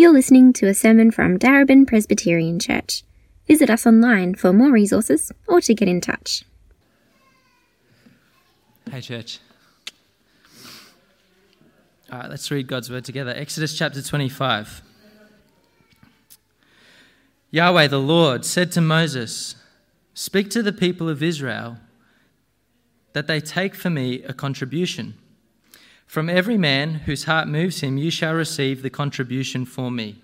You're listening to a sermon from Darebin Presbyterian Church. Visit us online for more resources or to get in touch. Hey, church. All right, let's read God's word together. Exodus chapter 25. Yahweh the Lord said to Moses, Speak to the people of Israel that they take for me a contribution. From every man whose heart moves him, you shall receive the contribution for me.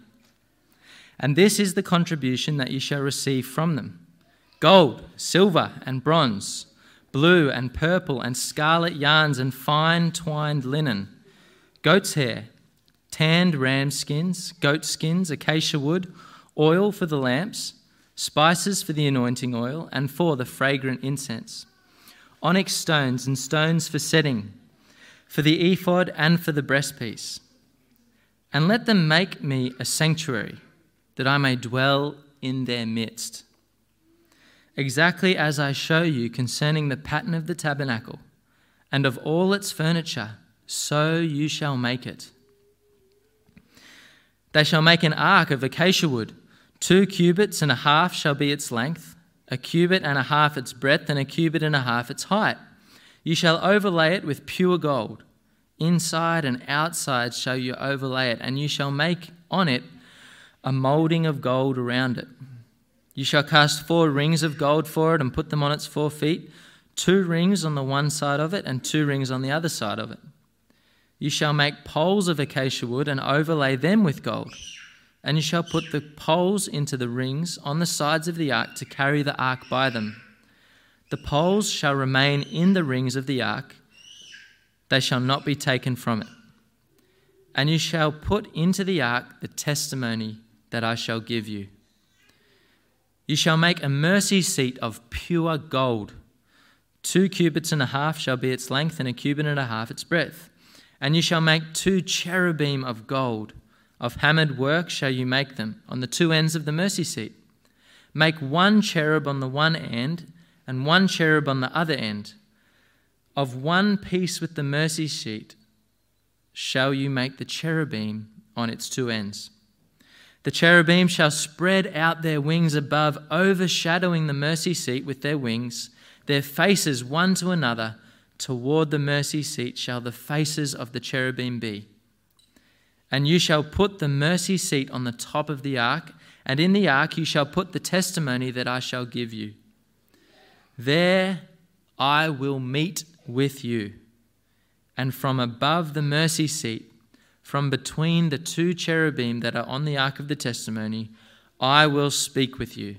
And this is the contribution that you shall receive from them gold, silver, and bronze, blue and purple, and scarlet yarns, and fine twined linen, goat's hair, tanned ram skins, goat skins, acacia wood, oil for the lamps, spices for the anointing oil, and for the fragrant incense, onyx stones and stones for setting, for the ephod and for the breastpiece. And let them make me a sanctuary that I may dwell in their midst. Exactly as I show you concerning the pattern of the tabernacle and of all its furniture, so you shall make it. They shall make an ark of acacia wood. Two cubits and a half shall be its length, a cubit and a half its breadth, and a cubit and a half its height. You shall overlay it with pure gold. Inside and outside shall you overlay it, and you shall make on it a moulding of gold around it. You shall cast four rings of gold for it and put them on its four feet, two rings on the one side of it and two rings on the other side of it. You shall make poles of acacia wood and overlay them with gold. And you shall put the poles into the rings on the sides of the ark to carry the ark by them. The poles shall remain in the rings of the ark, they shall not be taken from it. And you shall put into the ark the testimony that I shall give you. You shall make a mercy seat of pure gold. Two cubits and a half shall be its length, and a cubit and a half its breadth. And you shall make two cherubim of gold. Of hammered work shall you make them on the two ends of the mercy seat. Make one cherub on the one end, and one cherub on the other end. Of one piece with the mercy seat shall you make the cherubim on its two ends. The cherubim shall spread out their wings above, overshadowing the mercy seat with their wings, their faces one to another. Toward the mercy seat shall the faces of the cherubim be. And you shall put the mercy seat on the top of the ark, and in the ark you shall put the testimony that I shall give you. There I will meet with you. And from above the mercy seat, from between the two cherubim that are on the ark of the testimony, I will speak with you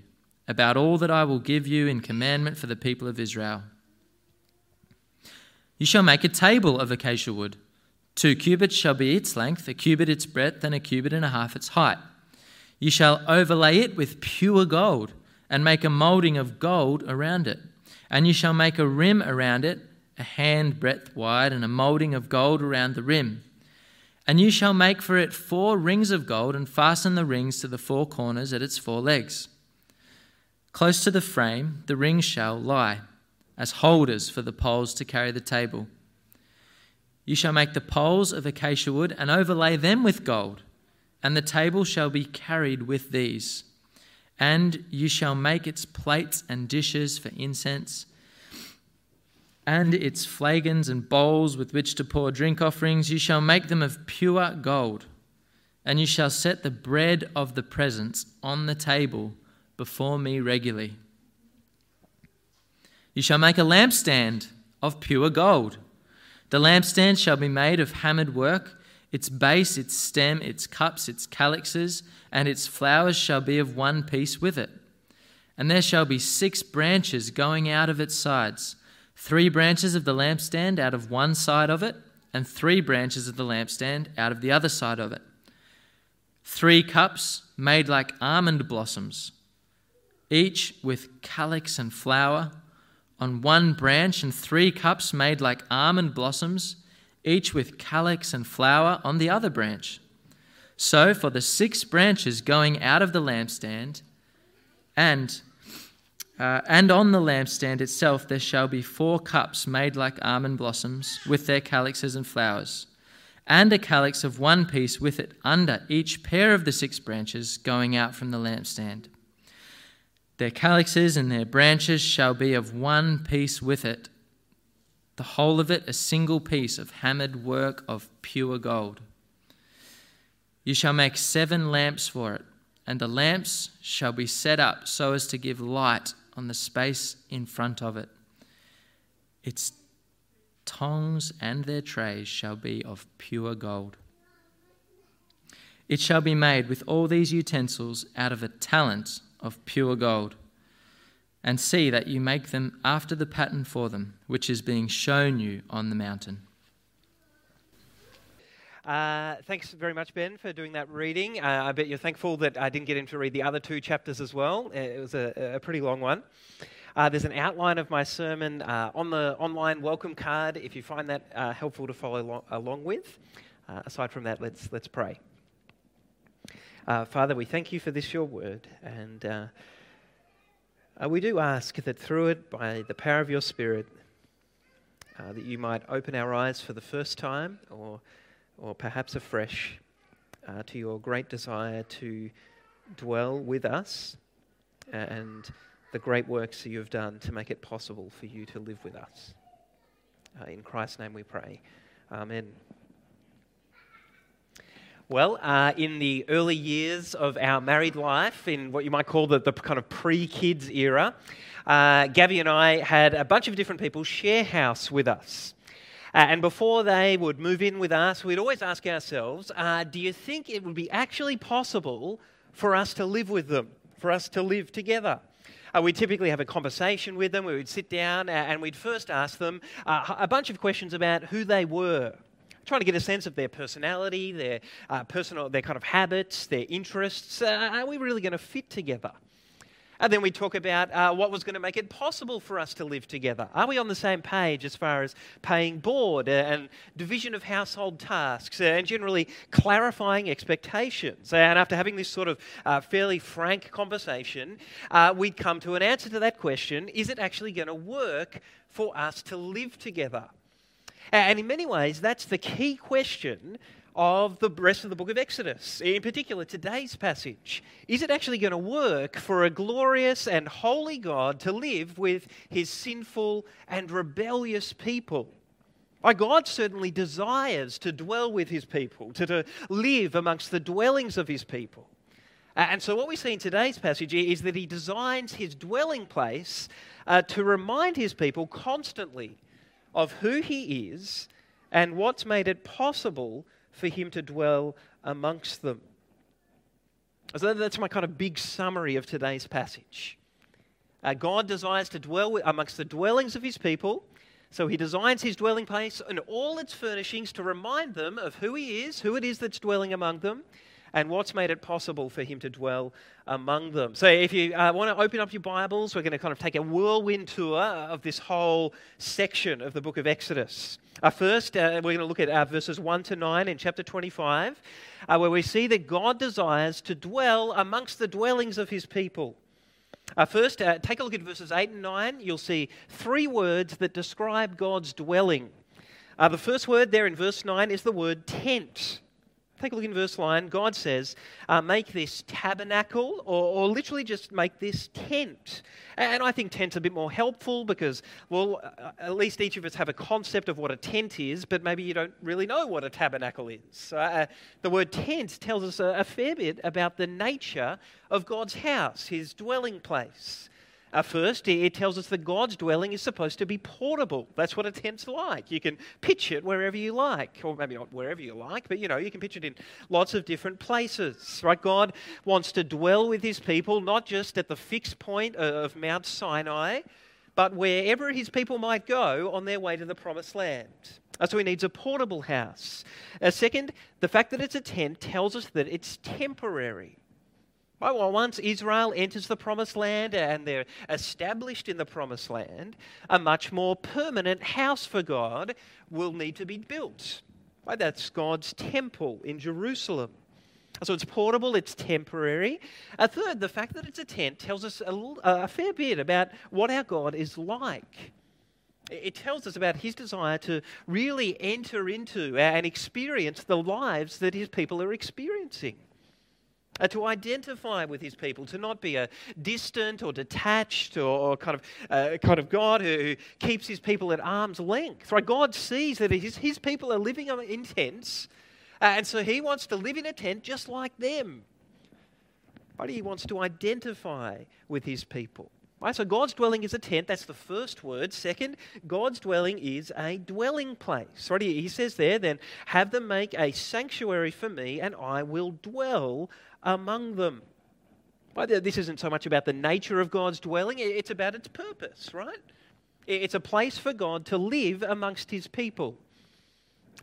about all that I will give you in commandment for the people of Israel. You shall make a table of acacia wood. Two cubits shall be its length, a cubit its breadth, and a cubit and a half its height. You shall overlay it with pure gold, and make a moulding of gold around it. And you shall make a rim around it, a hand breadth wide, and a moulding of gold around the rim. And you shall make for it four rings of gold, and fasten the rings to the four corners at its four legs. Close to the frame, the rings shall lie, as holders for the poles to carry the table. You shall make the poles of acacia wood, and overlay them with gold, and the table shall be carried with these. And you shall make its plates and dishes for incense and its flagons and bowls with which to pour drink offerings, you shall make them of pure gold. And you shall set the bread of the presence on the table before me regularly. You shall make a lampstand of pure gold. The lampstand shall be made of hammered work. Its base, its stem, its cups, its calyxes, and its flowers shall be of one piece with it. And there shall be six branches going out of its sides three branches of the lampstand out of one side of it, and three branches of the lampstand out of the other side of it. Three cups made like almond blossoms, each with calyx and flower on one branch, and three cups made like almond blossoms, each with calyx and flower on the other branch. So, for the six branches going out of the lampstand, and uh, and on the lampstand itself there shall be four cups made like almond blossoms, with their calyxes and flowers. and a calyx of one piece with it under each pair of the six branches going out from the lampstand. Their calyxes and their branches shall be of one piece with it, the whole of it a single piece of hammered work of pure gold. You shall make seven lamps for it, and the lamps shall be set up so as to give light on the space in front of it. Its tongs and their trays shall be of pure gold. It shall be made with all these utensils out of a talent of pure gold. And see that you make them after the pattern for them, which is being shown you on the mountain. Uh, thanks very much, Ben, for doing that reading. Uh, I bet you're thankful that I didn't get him to read the other two chapters as well. Uh, it was a, a pretty long one. Uh, there's an outline of my sermon uh, on the online welcome card if you find that uh, helpful to follow lo- along with. aside from that, let's, let's pray. Father, we thank you for this, your word, and uh, we do ask that through it, by the power of your Spirit, uh, that you might open our eyes for the first time or, or perhaps afresh uh, to your great desire to dwell with us and the great works that you have done to make it possible for you to live with us. Uh, in Christ's name we pray. Amen. Well, uh, in the early years of our married life, in what you might call the, the kind of pre kids era, uh, Gabby and I had a bunch of different people share house with us. Uh, and before they would move in with us, we'd always ask ourselves uh, do you think it would be actually possible for us to live with them, for us to live together? Uh, we'd typically have a conversation with them. We would sit down uh, and we'd first ask them uh, a bunch of questions about who they were, trying to get a sense of their personality, their uh, personal, their kind of habits, their interests. Uh, are we really going to fit together? And then we talk about uh, what was going to make it possible for us to live together. Are we on the same page as far as paying board uh, and division of household tasks uh, and generally clarifying expectations? And after having this sort of uh, fairly frank conversation, uh, we'd come to an answer to that question is it actually going to work for us to live together? And in many ways, that's the key question of the rest of the book of Exodus, in particular today's passage. Is it actually going to work for a glorious and holy God to live with his sinful and rebellious people? Why, God certainly desires to dwell with his people, to, to live amongst the dwellings of his people. And so, what we see in today's passage is that he designs his dwelling place uh, to remind his people constantly of who he is and what's made it possible for him to dwell amongst them. So that's my kind of big summary of today's passage. Uh, God desires to dwell amongst the dwellings of his people. So he designs his dwelling place and all its furnishings to remind them of who he is, who it is that's dwelling among them, and what's made it possible for him to dwell among them. So, if you uh, want to open up your Bibles, we're going to kind of take a whirlwind tour of this whole section of the book of Exodus. Uh, first, uh, we're going to look at uh, verses 1 to 9 in chapter 25, uh, where we see that God desires to dwell amongst the dwellings of his people. Uh, first, uh, take a look at verses 8 and 9. You'll see three words that describe God's dwelling. Uh, the first word there in verse 9 is the word tent. Take a look in verse 9. God says, uh, make this tabernacle, or, or, literally just make this tent. And I think tent's a bit more helpful because, well, uh, at least each of us have a concept of what a tent is, but maybe you don't really know what a tabernacle is. Uh, the word tent tells us a, a fair bit about the nature of God's house, his dwelling place. Uh, first, it tells us that God's dwelling is supposed to be portable. That's what a tent's like. You can pitch it wherever you like, or maybe not wherever you like, but you know, you can pitch it in lots of different places, right? God wants to dwell with his people, not just at the fixed point of Mount Sinai, but wherever his people might go on their way to the promised land. So he needs a portable house. Uh, second, the fact that it's a tent tells us that it's temporary. Well, once Israel enters the promised land and they're established in the promised land, a much more permanent house for God will need to be built. Right? That's God's temple in Jerusalem. So it's portable, it's temporary. A third, the fact that it's a tent tells us a, little, uh, a fair bit about what our God is like. It tells us about his desire to really enter into and experience the lives that his people are experiencing. Uh, to identify with his people, to not be a distant or detached or, or kind of uh, kind of God who, who, keeps his people at arm's length. Right? God sees that his, his people are living in tents, uh, and so he wants to live in a tent just like them. But He wants to identify with his people. Right? So God's dwelling is a tent. That's the first word. Second, God's dwelling is a dwelling place. Right? He says there, then, have them make a sanctuary for me, and I will dwell among them. Right? This isn't so much about the nature of God's dwelling, it's about its purpose, right? It's a place for God to live amongst his people.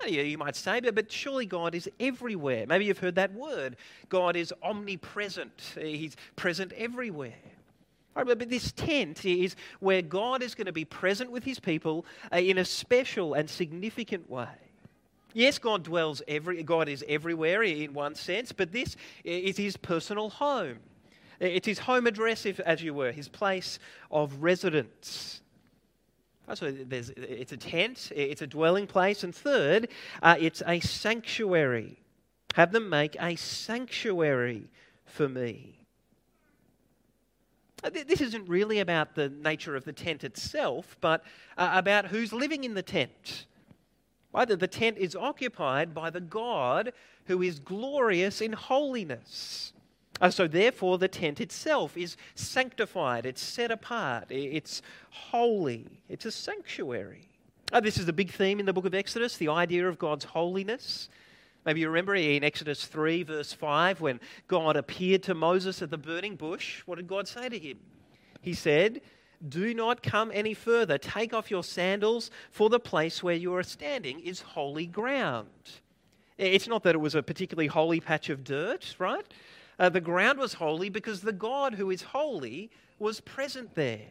You might say, but surely God is everywhere. Maybe you've heard that word. God is omnipresent, He's present everywhere. Right, but this tent is where God is going to be present with his people uh, in a special and significant way. Yes, God dwells every God is everywhere in one sense, but this is his personal home. It's his home address, if, as you were, his place of residence. So it's a tent, it's a dwelling place, and third, uh, it's a sanctuary. Have them make a sanctuary for me. Uh, this isn't really about the nature of the tent itself, but uh, about who's living in the tent. Either the tent is occupied by the God who is glorious in holiness. Uh, so, therefore, the tent itself is sanctified, it's set apart, it's holy, it's a sanctuary. Uh, this is a big theme in the book of Exodus the idea of God's holiness. Maybe you remember in Exodus 3, verse 5, when God appeared to Moses at the burning bush, what did God say to him? He said, Do not come any further. Take off your sandals, for the place where you are standing is holy ground. It's not that it was a particularly holy patch of dirt, right? Uh, the ground was holy because the God who is holy was present there.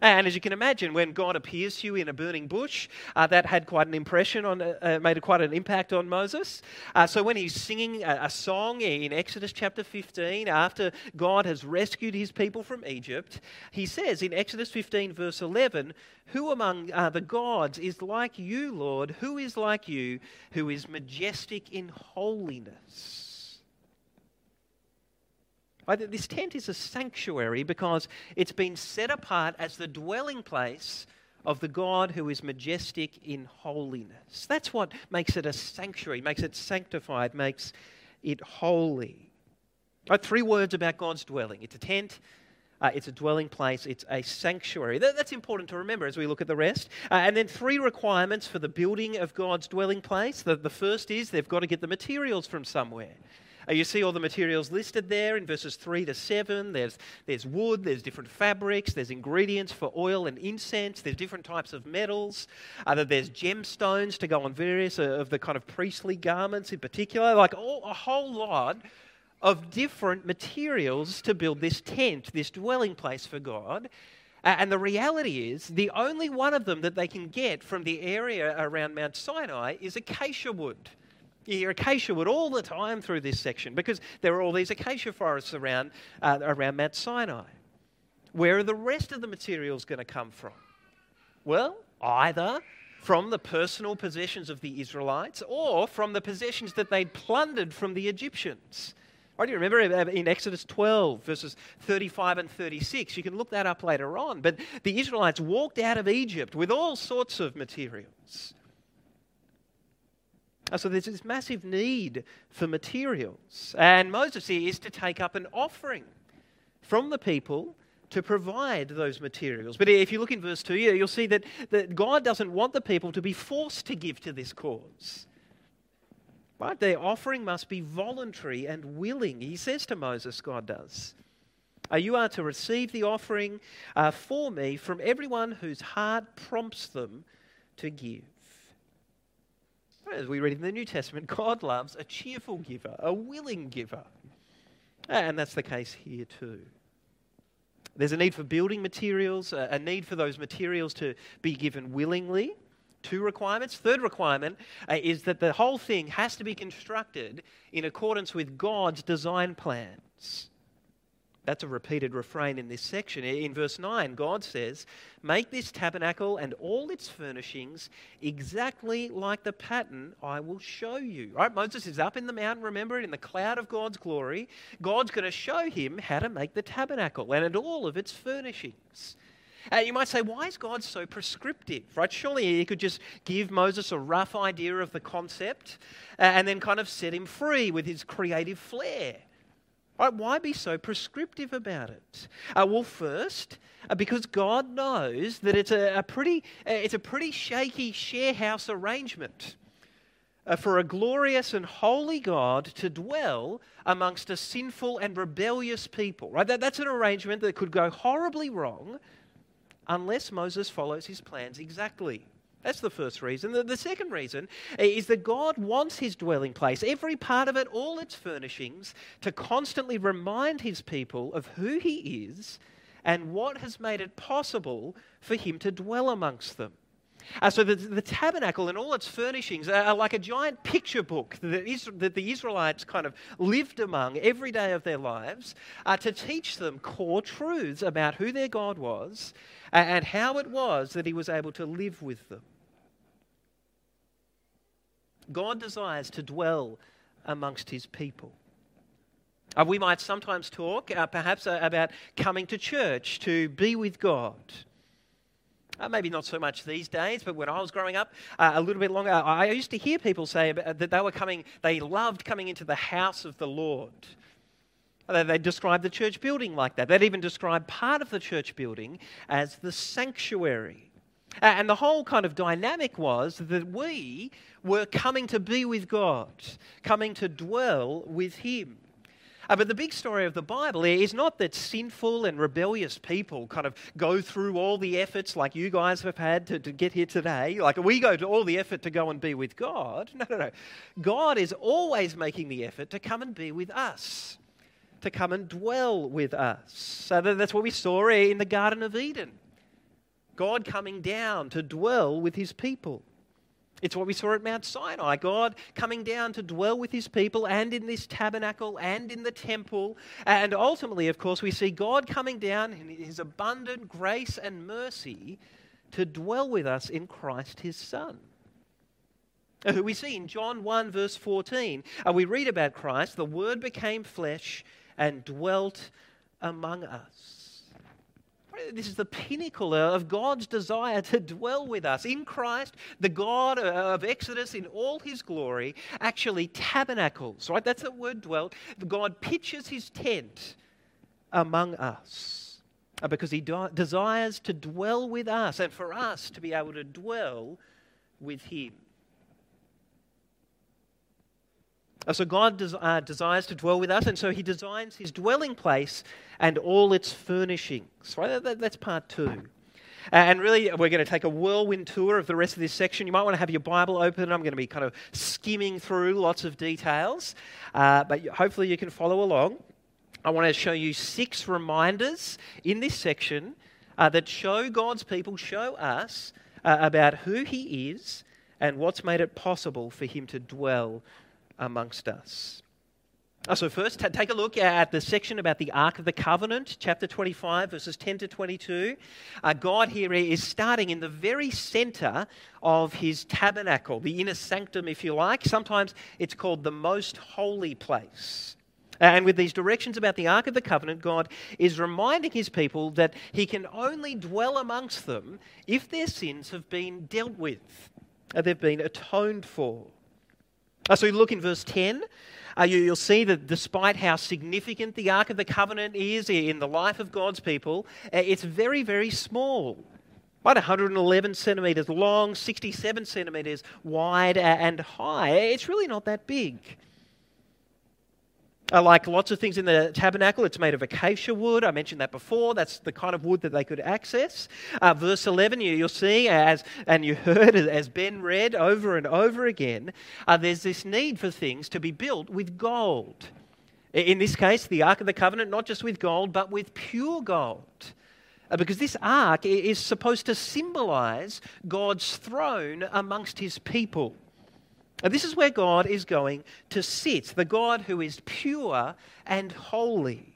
And as you can imagine, when God appears to you in a burning bush, uh, that had quite an impression on, uh, uh, made quite an impact on Moses. Uh, so when he's singing a, a, song in Exodus chapter 15, after God has rescued his people from Egypt, he says in Exodus 15, verse 11, Who among uh, the gods is like you, Lord? Who is like you, who is majestic in holiness? Right? This tent is a sanctuary because it's been set apart as the dwelling place of the God who is majestic in holiness. That's what makes it a sanctuary, makes it sanctified, makes it holy. Right, three words about God's dwelling it's a tent, uh, it's a dwelling place, it's a sanctuary. That, that's important to remember as we look at the rest. Uh, and then three requirements for the building of God's dwelling place. The, the first is they've got to get the materials from somewhere. Uh, you see all the materials listed there in verses 3 to 7. There's, there's wood, there's different fabrics, there's ingredients for oil and incense, there's different types of metals. Uh, there's gemstones to go on various uh, of the kind of priestly garments in particular, like all, a whole lot of different materials to build this tent, this dwelling place for God. And the reality is, the only one of them that they can get from the area around Mount Sinai is acacia wood. You hear acacia wood all the time through this section because there are all these acacia forests around, uh, around Mount Sinai. Where are the rest of the materials going to come from? Well, either from the personal possessions of the Israelites or from the possessions that they'd plundered from the Egyptians. Right, do you remember in Exodus 12, verses 35 and 36? You can look that up later on. But the Israelites walked out of Egypt with all sorts of materials. Uh, so there's this massive need for materials. And Moses is to take up an offering from the people to provide those materials. But if you look in verse 2, you'll see that, that God doesn't want the people to be forced to give to this cause. Right? Their offering must be voluntary and willing. He says to Moses, God does. Uh, you are to receive the offering uh, for me from everyone whose heart prompts them to give. As we read in the New Testament, God loves a cheerful giver, a willing giver. And that's the case here too. There's a need for building materials, a need for those materials to be given willingly. Two requirements. Third requirement uh, is that the whole thing has to be constructed in accordance with God's design plans. That's a repeated refrain in this section. In verse 9, God says, Make this tabernacle and all its furnishings exactly like the pattern I will show you. Right? Moses is up in the mountain, remember it, in the cloud of God's glory. God's going to show him how to make the tabernacle and all of its furnishings. Uh, you might say, why is God so prescriptive? Right? Surely he could just give Moses a rough idea of the concept and then kind of set him free with his creative flair. Right, why be so prescriptive about it? Uh, well, first, uh, because God knows that it's a, a pretty, uh, it's a pretty shaky sharehouse arrangement uh, for a glorious and holy God to dwell amongst a sinful and rebellious people. Right? That, that's an arrangement that could go horribly wrong unless Moses follows his plans exactly. That's the first reason. The, the, second reason eh, is that God wants his dwelling place, every part of it, all its furnishings, to constantly remind his people of who he is and what has made it possible for him to dwell amongst them. Uh, so the, the, tabernacle and all its furnishings are, like a giant picture book that, is, that, the Israelites kind of lived among every day of their lives uh, to teach them core truths about who their God was and how it was that he was able to live with them. God desires to dwell amongst his people. Uh, we might sometimes talk, uh, perhaps, uh, about coming to church to be with God. Uh, maybe not so much these days, but when I was growing up, uh, a little bit longer, I used to hear people say that they were coming, they loved coming into the house of the Lord. They described the church building like that. They'd even describe part of the church building as the sanctuary. And the whole kind of dynamic was that we were coming to be with God, coming to dwell with Him. Uh, but the big story of the Bible is not that sinful and rebellious people kind of go through all the efforts like you guys have had to, to get here today. Like we go to all the effort to go and be with God. No, no, no. God is always making the effort to come and be with us to come and dwell with us. So that's what we saw in the Garden of Eden God coming down to dwell with his people. It's what we saw at Mount Sinai God coming down to dwell with his people and in this tabernacle and in the temple. And ultimately, of course, we see God coming down in his abundant grace and mercy to dwell with us in Christ his Son. Who we see in John 1, verse 14. Uh, we read about Christ, the Word became flesh and dwelt among us. This is the pinnacle of God's desire to dwell with us. In Christ, the God of Exodus in all his glory actually tabernacles, right? That's the word dwelt. God pitches his tent among us uh, because he desires to dwell with us and for us to be able to dwell with him. Uh, so God des- uh, desires to dwell with us, and so He designs His dwelling place and all its furnishings. Right? That, that's part two. And really, we're going to take a whirlwind tour of the rest of this section. You might want to have your Bible open. I'm going to be kind of skimming through lots of details, uh, but hopefully you can follow along. I want to show you six reminders in this section uh, that show God's people, show us uh, about who He is and what's made it possible for Him to dwell amongst us. Uh, so, first, t- take a look at the section about the Ark of the Covenant, chapter 25, verses 10 to 22. Uh, God here is starting in the very center of his tabernacle, the inner sanctum, if you like. Sometimes it's called the most holy place. And with these directions about the Ark of the Covenant, God is reminding his people that he can only dwell amongst them if their sins have been dealt with, uh, they've been atoned for. Uh, so you look in verse 10. Uh, you, will see that despite how significant the Ark of the Covenant is in the life of God's people, uh, it's very, very small. About 111 centimetres long, 67 centimetres wide and high. It's really not that big. Uh, like lots of things in the tabernacle, it's made of acacia wood. I mentioned that before. That's the kind of wood that they could access. Uh, verse 11, you, will see, as, and you heard as Ben read over and over again, uh, there's this need for things to be built with gold. In this case, the Ark of the Covenant, not just with gold, but with pure gold. Uh, because this ark is supposed to symbolize God's throne amongst his people. And this is where God is going to sit, the God who is pure and holy.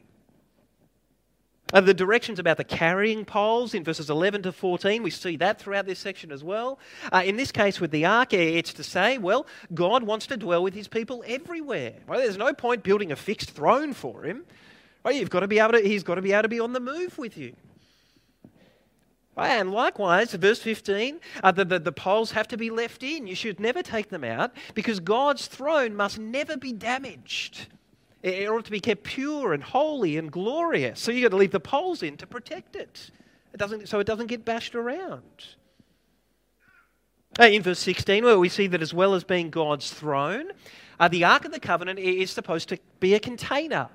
Uh, the directions about the carrying poles in verses 11 to 14, we see that throughout this section as well. Uh, in this case, with the ark, it's to say, well, God wants to dwell with his people everywhere. Right? There's no point building a fixed throne for him. Right? You've got to be able to, he's got to be able to be on the move with you. And likewise, verse 15, uh, the, the, the poles have to be left in. You should never take them out because God's throne must never be damaged. It ought to be kept pure and holy and glorious. So you've got to leave the poles in to protect it, it doesn't, so it doesn't get bashed around. In verse 16, where we see that as well as being God's throne, uh, the Ark of the Covenant is supposed to be a container.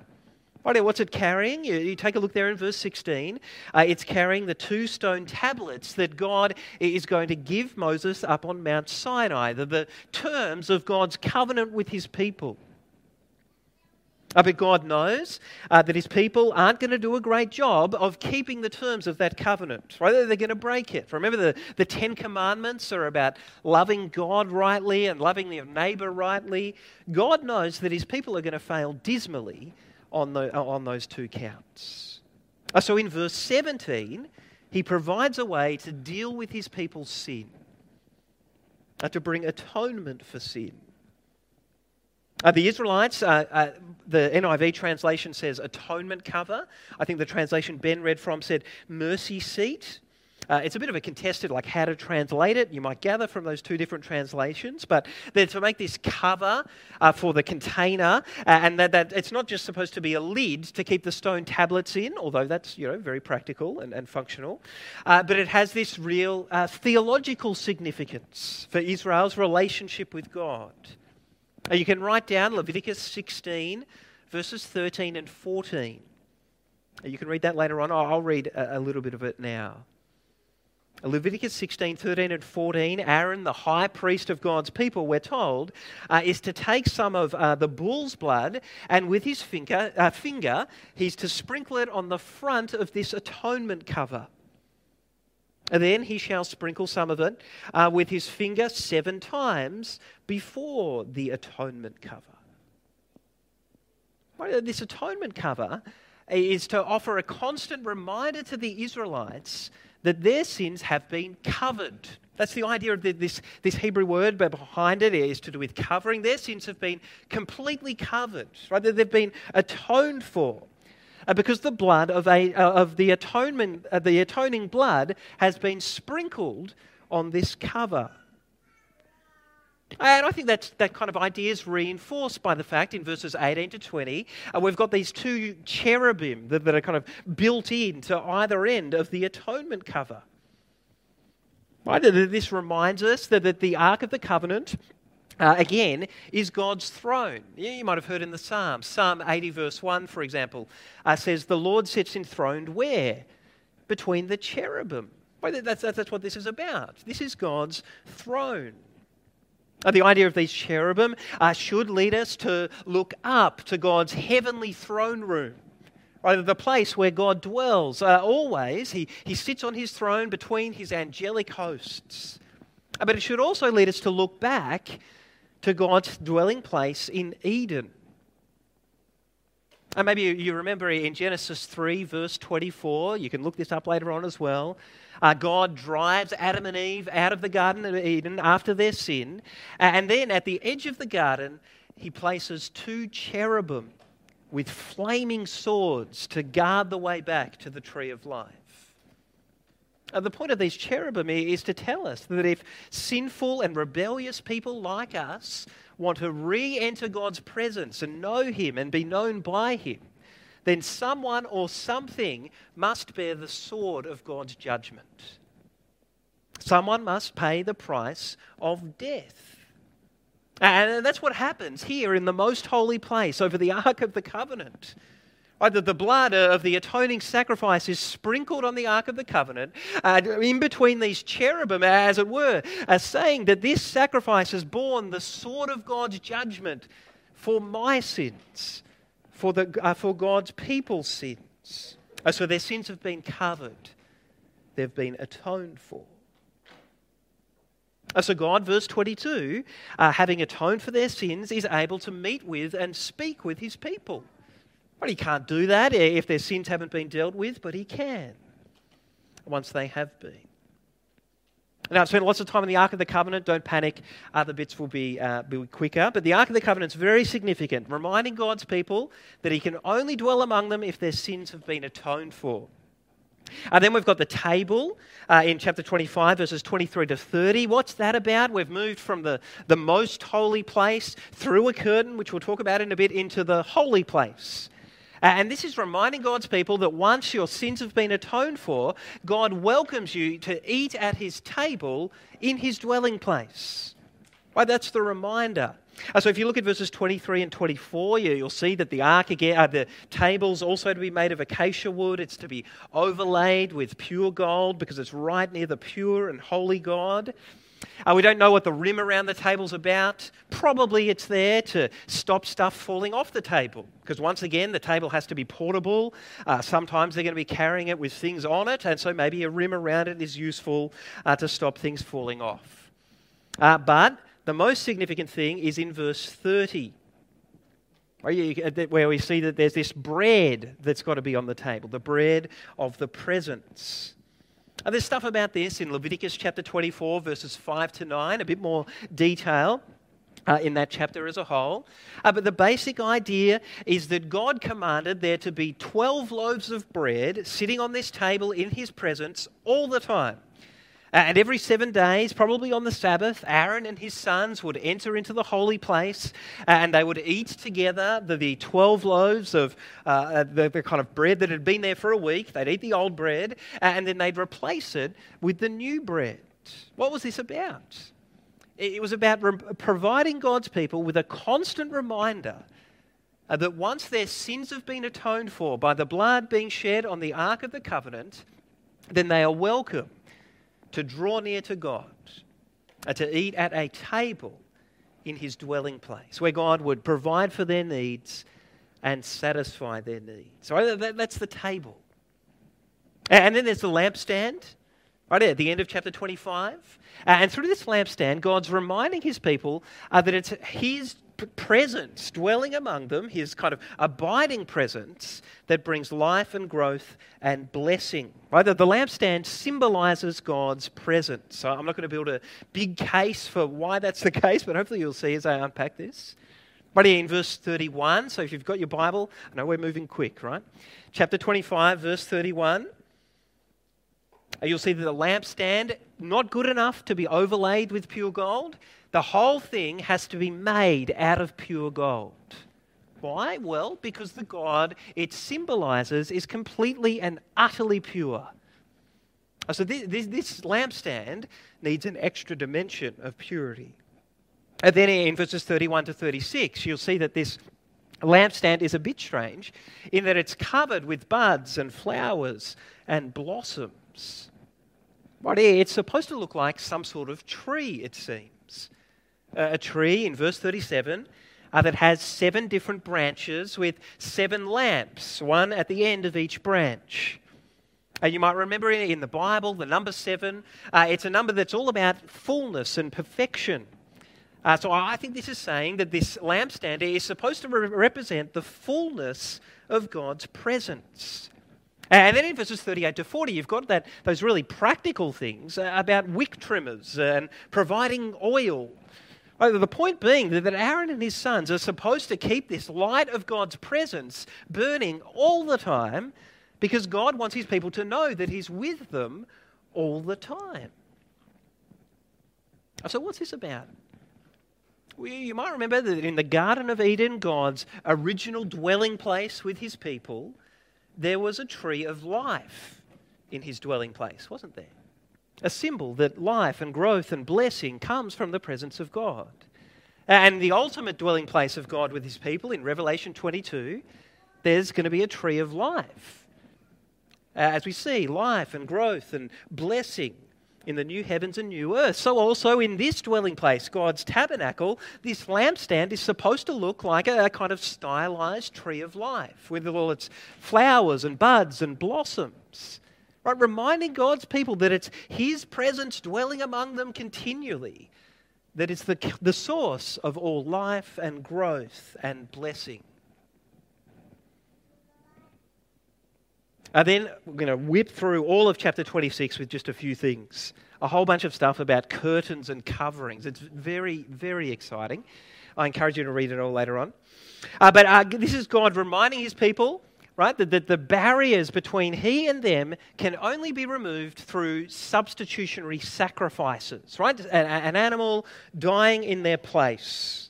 Right, what's it carrying? You, you, take a look there in verse 16. Uh, it's carrying the two stone tablets that God is going to give Moses up on Mount Sinai, the, the terms of God's covenant with his people. Uh, but God knows uh, that his people aren't going to do a great job of keeping the terms of that covenant. Right? They're going to break it. Remember, the, the Ten Commandments are about loving God rightly and loving your neighbour rightly. God knows that his people are going to fail dismally on, the, on those two counts. Uh, so in verse 17, he provides a way to deal with his people's sin, uh, to bring atonement for sin. Uh, the Israelites, uh, uh, the NIV translation says atonement cover. I think the translation Ben read from said mercy seat. Uh, it's a bit of a contested, like how to translate it. You might gather from those two different translations, but then to make this cover uh, for the container, uh, and that, that it's not just supposed to be a lid to keep the stone tablets in, although that's you know very practical and, and functional, but it has this real theological significance for Israel's relationship with God. You can write down Leviticus 16, verses 13 and 14. You can read that later on. I'll read a little bit of it now. Leviticus 16, 13, and 14, Aaron, the high priest of God's people, we're told, uh, is to take some of uh, the bull's blood and with his finger, uh, finger, he's to sprinkle it on the front of this atonement cover. And then he shall sprinkle some of it uh, with his finger seven times before the atonement cover. This atonement cover is to offer a constant reminder to the Israelites that their sins have been covered. That's the idea of this, this Hebrew word but behind it is to do with covering. Their sins have been completely covered, right? They've been atoned for. Uh, because the blood of, a, uh, of the atonement, uh, the atoning blood has been sprinkled on this cover. And I think that's, that kind of idea is reinforced by the fact in verses 18 to 20, uh, we've got these two cherubim that, that are kind of built in to either end of the atonement cover. Right? This reminds us that, that the Ark of the Covenant uh, again, is God's throne. You might have heard in the Psalms. Psalm 80, verse 1, for example, uh, says, The Lord sits enthroned where? Between the cherubim. Well, that's, that's what this is about. This is God's throne. Uh, the idea of these cherubim uh, should lead us to look up to God's heavenly throne room. Right, the place where God dwells. Uh, always, he, he sits on his throne between his angelic hosts. Uh, but it should also lead us to look back to God's dwelling place in Eden. And maybe you remember in Genesis 3, verse 24, you can look this up later on as well. Uh, God drives Adam and Eve out of the Garden of Eden after their sin. And then at the edge of the garden, he places two cherubim with flaming swords to guard the way back to the tree of life. And the point of these cherubim is to tell us that if sinful and rebellious people like us want to re enter God's presence and know Him and be known by Him, then someone or something must bear the sword of God's judgment. Someone must pay the price of death. And that's what happens here in the most holy place over the Ark of the Covenant. Either the blood of the atoning sacrifice is sprinkled on the Ark of the Covenant, uh, in between these cherubim, as it were, as saying that this sacrifice has borne the sword of God's judgment for my sins, for, the, uh, for God's people's sins. Uh, so their sins have been covered, they've been atoned for. Uh, so, God, verse 22, uh, having atoned for their sins, is able to meet with and speak with his people. Well, he can't do that if their sins haven't been dealt with, but he can once they have been. Now, I've spent lots of time in the Ark of the Covenant. Don't panic, other bits will be, uh, be quicker. But the Ark of the Covenant is very significant, reminding God's people that He can only dwell among them if their sins have been atoned for. And then we've got the table uh, in chapter 25, verses 23 to 30. What's that about? We've moved from the, the most holy place through a curtain, which we'll talk about in a bit, into the holy place. And this is reminding God's people that once your sins have been atoned for, God welcomes you to eat at his table in his dwelling place. Right, that's the reminder. Uh, so if you look at verses 23 and 24, you, will see that the ark again, uh, the table's also to be made of acacia wood. It's to be overlaid with pure gold because it's right near the pure and holy God. Uh, we don't know what the rim around the table's about. Probably it's there to stop stuff falling off the table. Because once again, the table has to be portable. Uh, sometimes they're going to be carrying it with things on it, and so maybe a rim around it is useful uh, to stop things falling off. Uh, but the most significant thing is in verse 30 where we see that there's this bread that's got to be on the table, the bread of the presence. And there's stuff about this in Leviticus chapter 24, verses 5 to 9, a bit more detail. Uh, in that chapter as a whole. Uh, but the basic idea is that God commanded there to be 12 loaves of bread sitting on this table in his presence all the time. And every seven days, probably on the Sabbath, Aaron and his sons would enter into the holy place and they would eat together the, the 12 loaves of uh, the, the, kind of bread that had been there for a week. They'd eat the old bread and then they'd replace it with the new bread. What was this about? It was about re- providing God's people with a constant reminder uh, that once their sins have been atoned for by the blood being shed on the Ark of the Covenant, then they are welcome to draw near to God, uh, to eat at a table in his dwelling place, where God would provide for their needs and satisfy their needs. So that's the table. And then there's the lampstand, right at the end of chapter 25. And through this lampstand, God's reminding his people uh, that it's his presence dwelling among them, his kind of abiding presence that brings life and growth and blessing. Right? The, the lampstand symbolizes God's presence. So I'm not going to build a big case for why that's the case, but hopefully you'll see as I unpack this. But in verse 31, so if you've got your Bible, I know we're moving quick, right? Chapter 25, verse 31. You'll see that the lampstand, not good enough to be overlaid with pure gold. The whole thing has to be made out of pure gold. Why? Well, because the God it symbolizes is completely and utterly pure. Uh, so this, this, this lampstand needs an extra dimension of purity. And then in verses 31 to 36, you'll see that this lampstand is a bit strange in that it's covered with buds and flowers and blossoms. Right here, it's supposed to look like some sort of tree, it seems a tree in verse 37 uh, that has seven different branches with seven lamps, one at the end of each branch. Uh, you might remember in the Bible, the number seven, uh, it's a number that's all about fullness and perfection. Uh, so I think this is saying that this lampstand is supposed to re- represent the fullness of God's presence. And then in verses 38 to 40, you've got that, those really practical things uh, about wick trimmers and providing oil Oh, the point being that Aaron and his sons are supposed to keep this light of God's presence burning all the time because God wants his people to know that he's with them all the time. So, what's this about? Well, you might remember that in the Garden of Eden, God's original dwelling place with his people, there was a tree of life in his dwelling place, wasn't there? A symbol that life and growth and blessing comes from the presence of God. And the ultimate dwelling place of God with his people in Revelation 22, there's going to be a tree of life. Uh, as we see, life and growth and blessing in the new heavens and new earth. So, also in this dwelling place, God's tabernacle, this lampstand is supposed to look like a, kind of stylized tree of life with all its flowers and buds and blossoms. Right? Reminding God's people that it's His presence dwelling among them continually, that it's the, the source of all life and growth and blessing. Uh, then we're going to whip through all of chapter 26 with just a few things. A whole bunch of stuff about curtains and coverings. It's very, very exciting. I encourage you to read it all later on. Uh, but uh, this is God reminding his people, right, that, that the barriers between he and them can only be removed through substitutionary sacrifices, right? An, an animal dying in their place.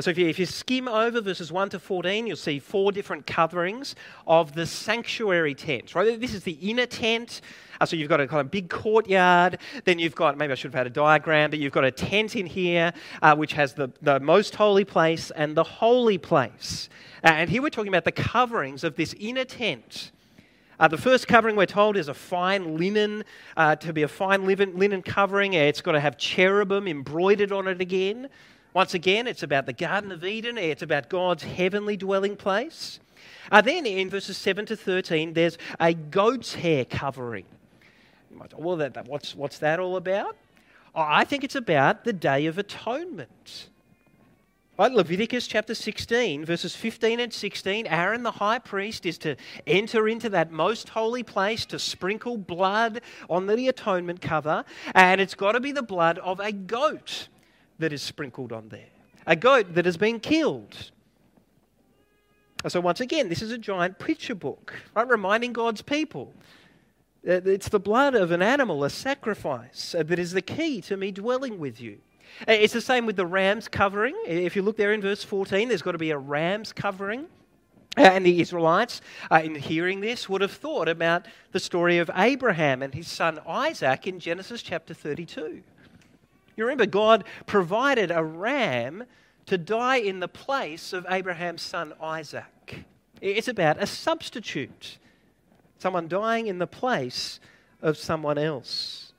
So if you, if you skim over verses 1 to 14, you'll see four different coverings of the sanctuary tent. Right? This is the inner tent. Uh, so you've got a kind of big courtyard. Then you've got, maybe I should have had a diagram, but you've got a tent in here uh, which has the, the most holy place and the holy place. Uh, and here we're talking about the coverings of this inner tent. Uh, the first covering we're told is a fine linen, uh, to be a fine linen covering. It's got to have cherubim embroidered on it again. Once again, it's about the Garden of Eden, it's about God's heavenly dwelling place. Uh, then in verses 7 to 13, there's a goat's hair covering. Well, that, that, what's, what's that all about? Oh, I think it's about the Day of Atonement. Right, Leviticus chapter 16, verses 15 and 16, Aaron the high priest is to enter into that most holy place to sprinkle blood on the atonement cover, and it's got to be the blood of a goat that is sprinkled on there, a goat that has been killed. So, once again, this is a giant picture book, right? Reminding God's people it's the blood of an animal, a sacrifice, uh, that is the key to me dwelling with you. Uh, it's the same with the ram's covering. If you look there in verse 14, there's got to be a ram's covering. Uh, and the Israelites, uh, in hearing this, would have thought about the story of Abraham and his son Isaac in Genesis chapter 32. You remember, God provided a ram to die in the place of Abraham's son Isaac. It's about a substitute, someone dying in the place of someone else.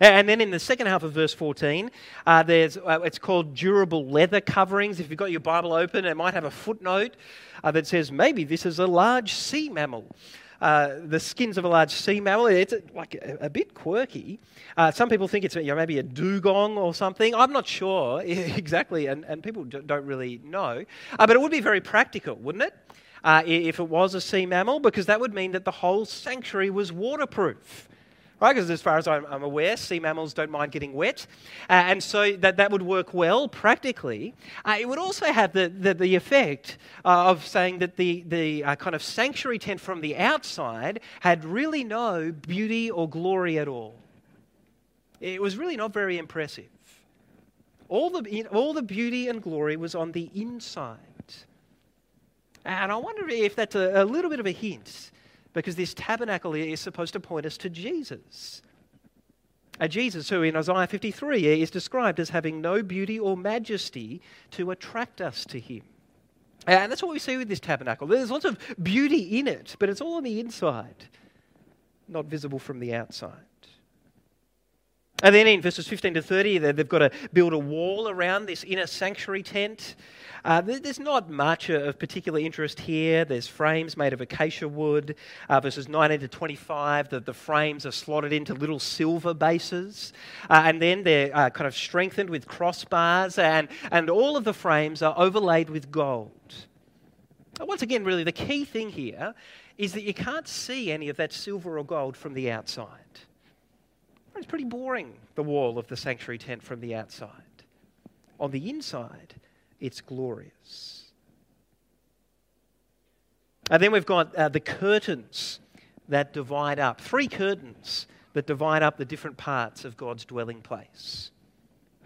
And then in the second half of verse 14, uh, there's, uh, it's called durable leather coverings. If you've got your Bible open, it might have a footnote uh, that says maybe this is a large sea mammal. Uh, the skins of a large sea mammal. It's like a, a bit quirky. Uh, some people think it's you know, maybe a dugong or something. I'm not sure exactly, and, and people don't really know. Uh, but it would be very practical, wouldn't it? Uh, if it was a sea mammal, because that would mean that the whole sanctuary was waterproof right? Because as far as I'm, I'm, aware, sea mammals don't mind getting wet. Uh, and so that, that would work well practically. Uh, it would also have the, the, the effect uh, of saying that the, the uh, kind of sanctuary tent from the outside had really no beauty or glory at all. It was really not very impressive. All the, all the beauty and glory was on the inside. And I wonder if that's a, a little bit of a hint because this tabernacle is supposed to point us to Jesus. A Jesus who in Isaiah 53 is described as having no beauty or majesty to attract us to him. And that's what we see with this tabernacle. There's lots of beauty in it, but it's all on the inside, not visible from the outside. And then in verses 15 to 30, they've got to build a wall around this inner sanctuary tent. Uh, there's not much of particular interest here. There's frames made of acacia wood. Uh, verses 19 to 25, the, the frames are slotted into little silver bases. Uh, and then they're uh, kind of strengthened with crossbars, and, and all of the frames are overlaid with gold. Once again, really, the key thing here is that you can't see any of that silver or gold from the outside. It's pretty boring, the wall of the sanctuary tent from the outside. On the inside, it's glorious. And then we've got uh, the curtains that divide up, three curtains that divide up the different parts of God's dwelling place.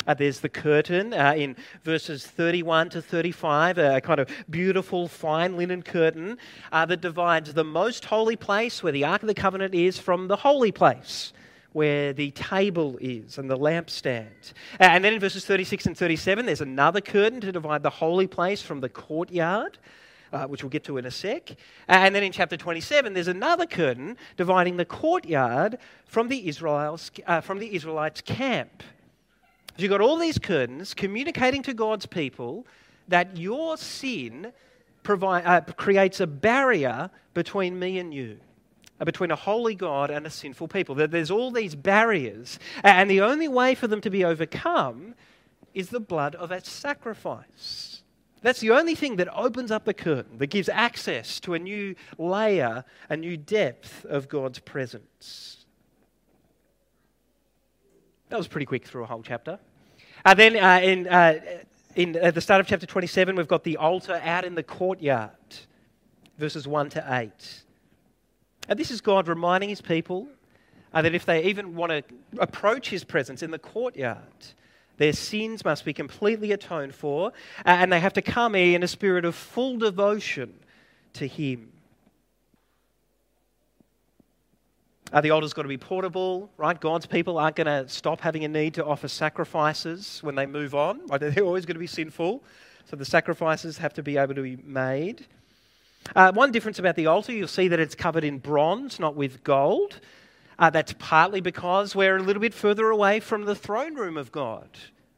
Uh, there's the curtain uh, in verses 31 to 35, a kind of beautiful fine linen curtain uh, that divides the most holy place where the Ark of the Covenant is from the holy place where the table is and the lampstand. And then in verses 36 and 37, there's another curtain to divide the holy place from the courtyard. Uh, which we'll get to in a sec. And then in chapter 27, there's another curtain dividing the courtyard from the, Israel's, uh, from the Israelites' camp. So you've got all these curtains communicating to God's people that your sin provide, uh, creates a barrier between me and you between a holy God and a sinful people. There's all these barriers, and the only way for them to be overcome is the blood of a sacrifice. That's the only thing that opens up the curtain, that gives access to a new layer, a new depth of God's presence. That was pretty quick through a whole chapter. Uh, then uh, in, uh, in, at the start of chapter 27, we've got the altar out in the courtyard, verses 1 to 8. And this is God reminding his people uh, that if they even want to approach his presence in the courtyard, their sins must be completely atoned for, and they have to come here in a spirit of full devotion to Him. Uh, the altar's got to be portable, right? God's people aren't going to stop having a need to offer sacrifices when they move on. Right? They're always going to be sinful, so the sacrifices have to be able to be made. Uh, one difference about the altar, you'll see that it's covered in bronze, not with gold. Uh, that's partly because we're a little bit further away from the throne room of God.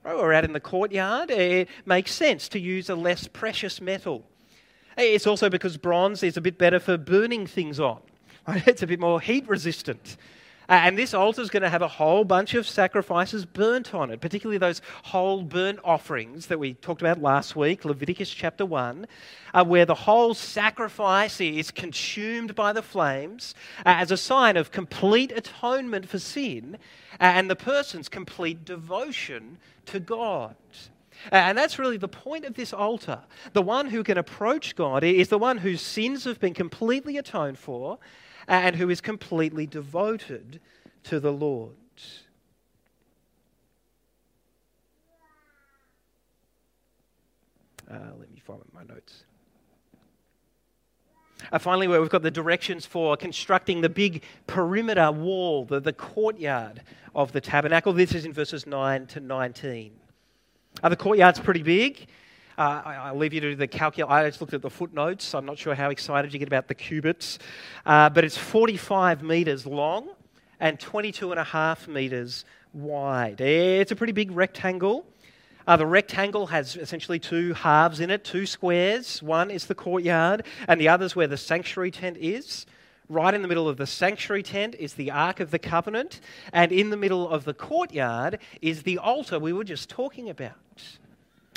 Right? We're out in the courtyard. It makes sense to use a less precious metal. It's also because bronze is a bit better for burning things on. Right? It's a bit more heat resistant. Uh, and this altar is going to have a whole bunch of sacrifices burnt on it, particularly those whole burnt offerings that we talked about last week, Leviticus chapter 1, uh, where the whole sacrifice is consumed by the flames uh, as a sign of complete atonement for sin uh, and the person's complete devotion to God. Uh, and that's really the point of this altar. The one who can approach God is the one whose sins have been completely atoned for and who is completely devoted to the Lord. Uh, let me find my notes. Uh, finally, we've got the directions for constructing the big perimeter wall, the, the courtyard of the tabernacle. This is in verses 9 to 19. Uh, the courtyard's pretty big. Uh, I, will leave you to the calculation. I just looked at the footnotes. I'm not sure how excited you get about the cubits. Uh, but it's 45 metres long and 22 and a half metres wide. It's a pretty big rectangle. Uh, the rectangle has essentially two halves in it, two squares. One is the courtyard, and the other is where the sanctuary tent is. Right in the middle of the sanctuary tent is the Ark of the Covenant, and in the middle of the courtyard is the altar we were just talking about.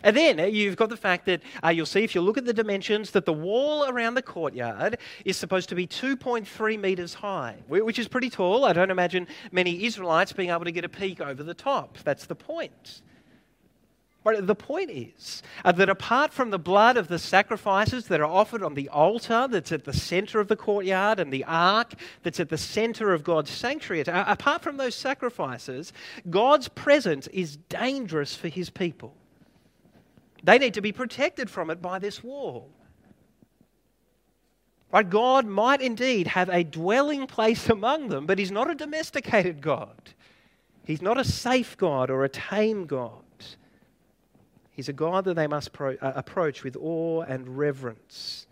And then you've got the fact that uh, you'll see if you look at the dimensions that the wall around the courtyard is supposed to be 2.3 metres high, which is pretty tall. I don't imagine many Israelites being able to get a peek over the top. That's the point. But the point is uh, that apart from the blood of the sacrifices that are offered on the altar that's at the center of the courtyard and the ark that's at the center of God's sanctuary, uh, apart from those sacrifices, God's presence is dangerous for his people. They need to be protected from it by this wall. Right? God might indeed have a dwelling place among them, but He's not a domesticated God. He's not a safe God or a tame God. He's a God that they must pro- uh, approach with awe and reverence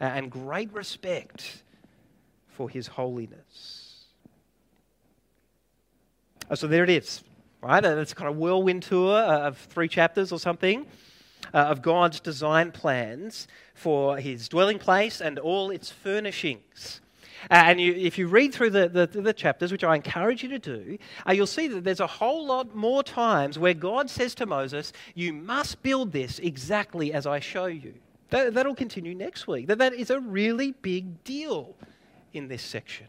uh, and great respect for His holiness. Oh, so there it is, right? It's kind of whirlwind tour of three chapters or something uh, of God's design plans for his dwelling place and all its furnishings. Uh, and you, if you read through the, the, the, chapters, which I encourage you to do, uh, you'll see that there's a whole lot more times where God says to Moses, You must build this exactly as I show you. That, that'll continue next week. That, that is a really big deal in this section.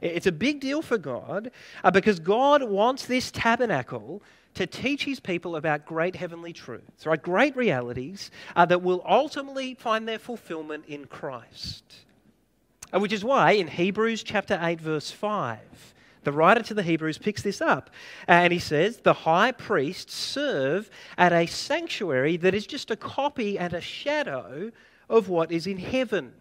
It's a big deal for God uh, because God wants this tabernacle to teach his people about great heavenly truths, right? Great realities uh, that will ultimately find their fulfillment in Christ. Uh, which is why in Hebrews chapter 8, verse 5, the writer to the Hebrews picks this up and he says, The high priests serve at a sanctuary that is just a copy and a shadow of what is in heaven.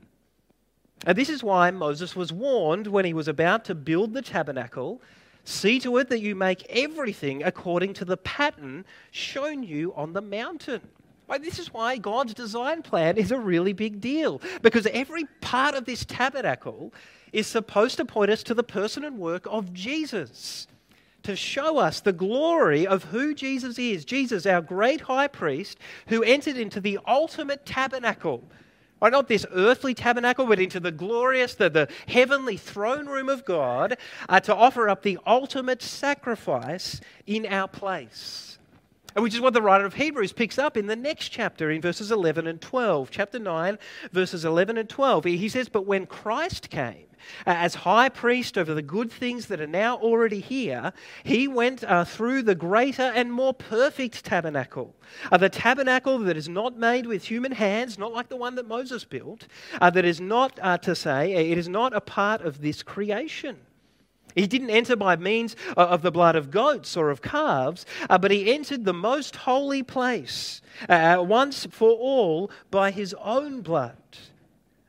And this is why Moses was warned when he was about to build the tabernacle See to it that you make everything according to the pattern shown you on the mountain. This is why God's design plan is a really big deal. Because every part of this tabernacle is supposed to point us to the person and work of Jesus, to show us the glory of who Jesus is. Jesus, our great high priest, who entered into the ultimate tabernacle Right, not this earthly tabernacle, but into the glorious, the, the heavenly throne room of God uh, to offer up the ultimate sacrifice in our place. Which is what the writer of Hebrews picks up in the next chapter, in verses 11 and 12. Chapter 9, verses 11 and 12. He says, But when Christ came, as high priest over the good things that are now already here, he went uh, through the greater and more perfect tabernacle. Uh, the tabernacle that is not made with human hands, not like the one that Moses built, uh, that is not uh, to say, it is not a part of this creation. He didn't enter by means of the blood of goats or of calves, uh, but he entered the most holy place uh, once for all by his own blood,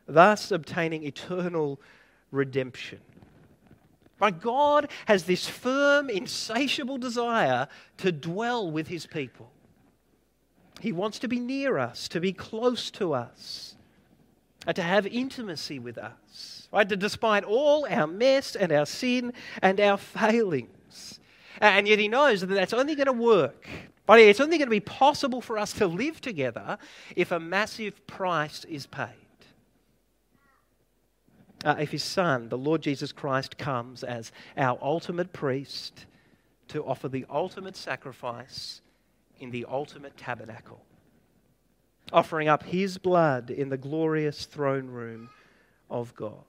thus obtaining eternal redemption. But God has this firm, insatiable desire to dwell with his people. He wants to be near us, to be close to us, and to have intimacy with us. Right? Despite all our mess and our sin and our failings. And yet he knows that that's only going to work. But it's only going to be possible for us to live together if a massive price is paid. Uh, if his son, the Lord Jesus Christ, comes as our ultimate priest to offer the ultimate sacrifice in the ultimate tabernacle, offering up his blood in the glorious throne room of God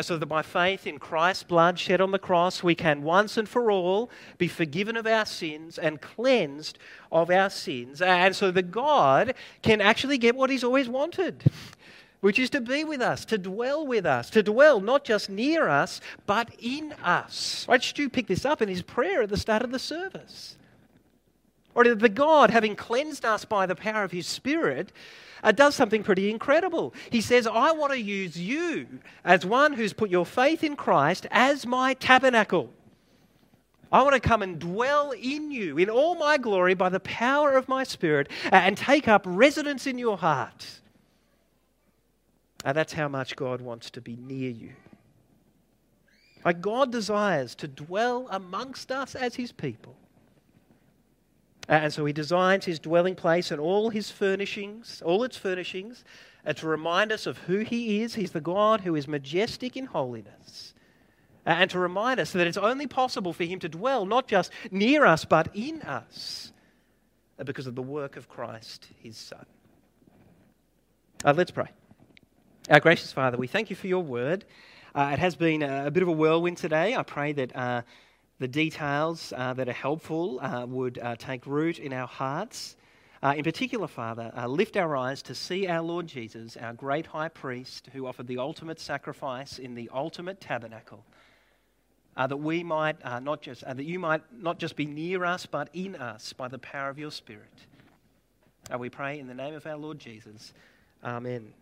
so that by faith in Christ's blood shed on the cross, we can once and for all be forgiven of our sins and cleansed of our sins. And so that God can actually get what He's always wanted, which is to be with us, to dwell with us, to dwell not just near us, but in us. Right? Stu picked this up in his prayer at the start of the service. Or the God, having cleansed us by the power of His Spirit, uh, does something pretty incredible. He says, I want to use you as one who's put your faith in Christ as my tabernacle. I want to come and dwell in you in all my glory by the power of my Spirit and take up residence in your heart. And that's how much God wants to be near you. Like God desires to dwell amongst us as his people. Uh, and so he designs his dwelling place and all his furnishings, all its furnishings, uh, to remind us of who he is. He's the God who is majestic in holiness. Uh, and to remind us that it's only possible for him to dwell not just near us, but in us uh, because of the work of Christ, his Son. Uh, let's pray. Our gracious Father, we thank you for your word. Uh, it has been a, a, bit of a whirlwind today. I pray that the details uh, that are helpful uh, would uh, take root in our hearts. Uh, in particular, Father, uh, lift our eyes to see our Lord Jesus, our great high priest, who offered the ultimate sacrifice in the ultimate tabernacle. Uh, that we might not just that you might not just be near us, but in us by the power of your Spirit. we pray in the name of our Lord Jesus. Amen.